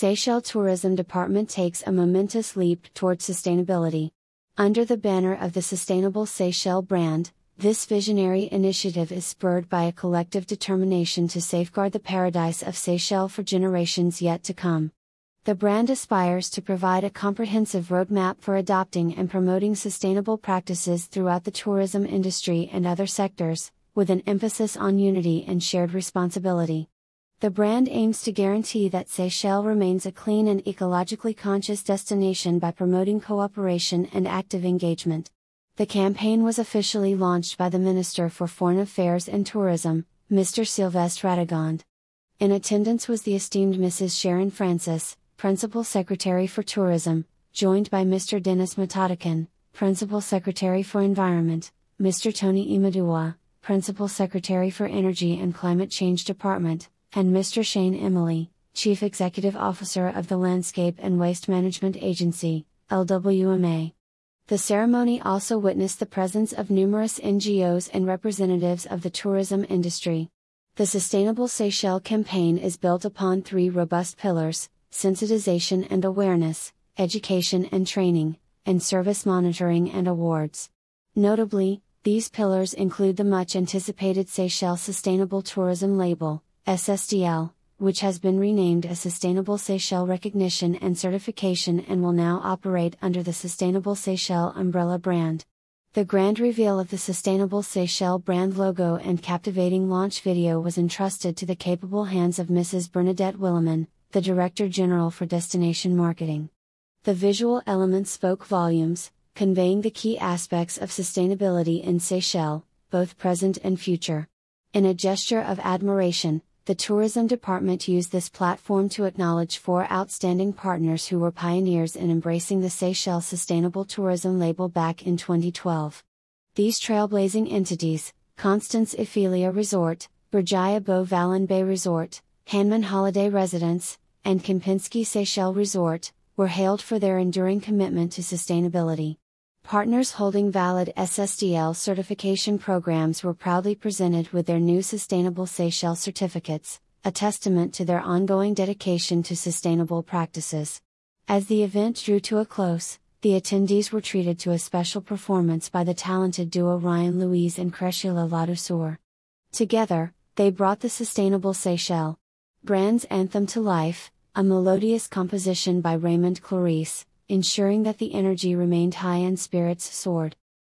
Seychelles Tourism Department takes a momentous leap towards sustainability. Under the banner of the Sustainable Seychelles brand, this visionary initiative is spurred by a collective determination to safeguard the paradise of Seychelles for generations yet to come. The brand aspires to provide a comprehensive roadmap for adopting and promoting sustainable practices throughout the tourism industry and other sectors, with an emphasis on unity and shared responsibility. The brand aims to guarantee that Seychelles remains a clean and ecologically conscious destination by promoting cooperation and active engagement. The campaign was officially launched by the Minister for Foreign Affairs and Tourism, Mr. Sylvestre Radegonde. In attendance was the esteemed Mrs. Sharon Francis, Principal Secretary for Tourism, joined by Mr. Dennis Matatiken, Principal Secretary for Environment, Mr. Tony Imaduwa, Principal Secretary for Energy and Climate Change Department, and Mr. Shane Emily, Chief Executive Officer of the Landscape and Waste Management Agency, LWMA. The ceremony also witnessed the presence of numerous NGOs and representatives of the tourism industry. The Sustainable Seychelles campaign is built upon three robust pillars sensitization and awareness, education and training, and service monitoring and awards. Notably, these pillars include the much anticipated Seychelles Sustainable Tourism Label, SSTL, which has been renamed as Sustainable Seychelles Recognition and Certification and will now operate under the Sustainable Seychelles umbrella brand. The grand reveal of the Sustainable Seychelles brand logo and captivating launch video was entrusted to the capable hands of Mrs. Bernadette Willemin, the Director General for Destination Marketing. The visual elements spoke volumes, conveying the key aspects of sustainability in Seychelles, both present and future. In a gesture of admiration, the tourism department used this platform to acknowledge four outstanding partners who were pioneers in embracing the Seychelles Sustainable Tourism label back in 2012. These trailblazing entities, Constance Ephelia Resort, Berjaya Beau Vallon Bay Resort, Hanneman Holiday Residence, and Kempinski Seychelles Resort, were hailed for their enduring commitment to sustainability. Partners holding valid SSTL certification programs were proudly presented with their new Sustainable Seychelles certificates, a testament to their ongoing dedication to sustainable practices. As the event drew to a close, the attendees were treated to a special performance by the talented duo Ryan Louise and Creshula Ladouceur. Together, they brought the Sustainable Seychelles brand's anthem to life, a melodious composition by Raymond Clarice, ensuring that the energy remained high and spirits soared.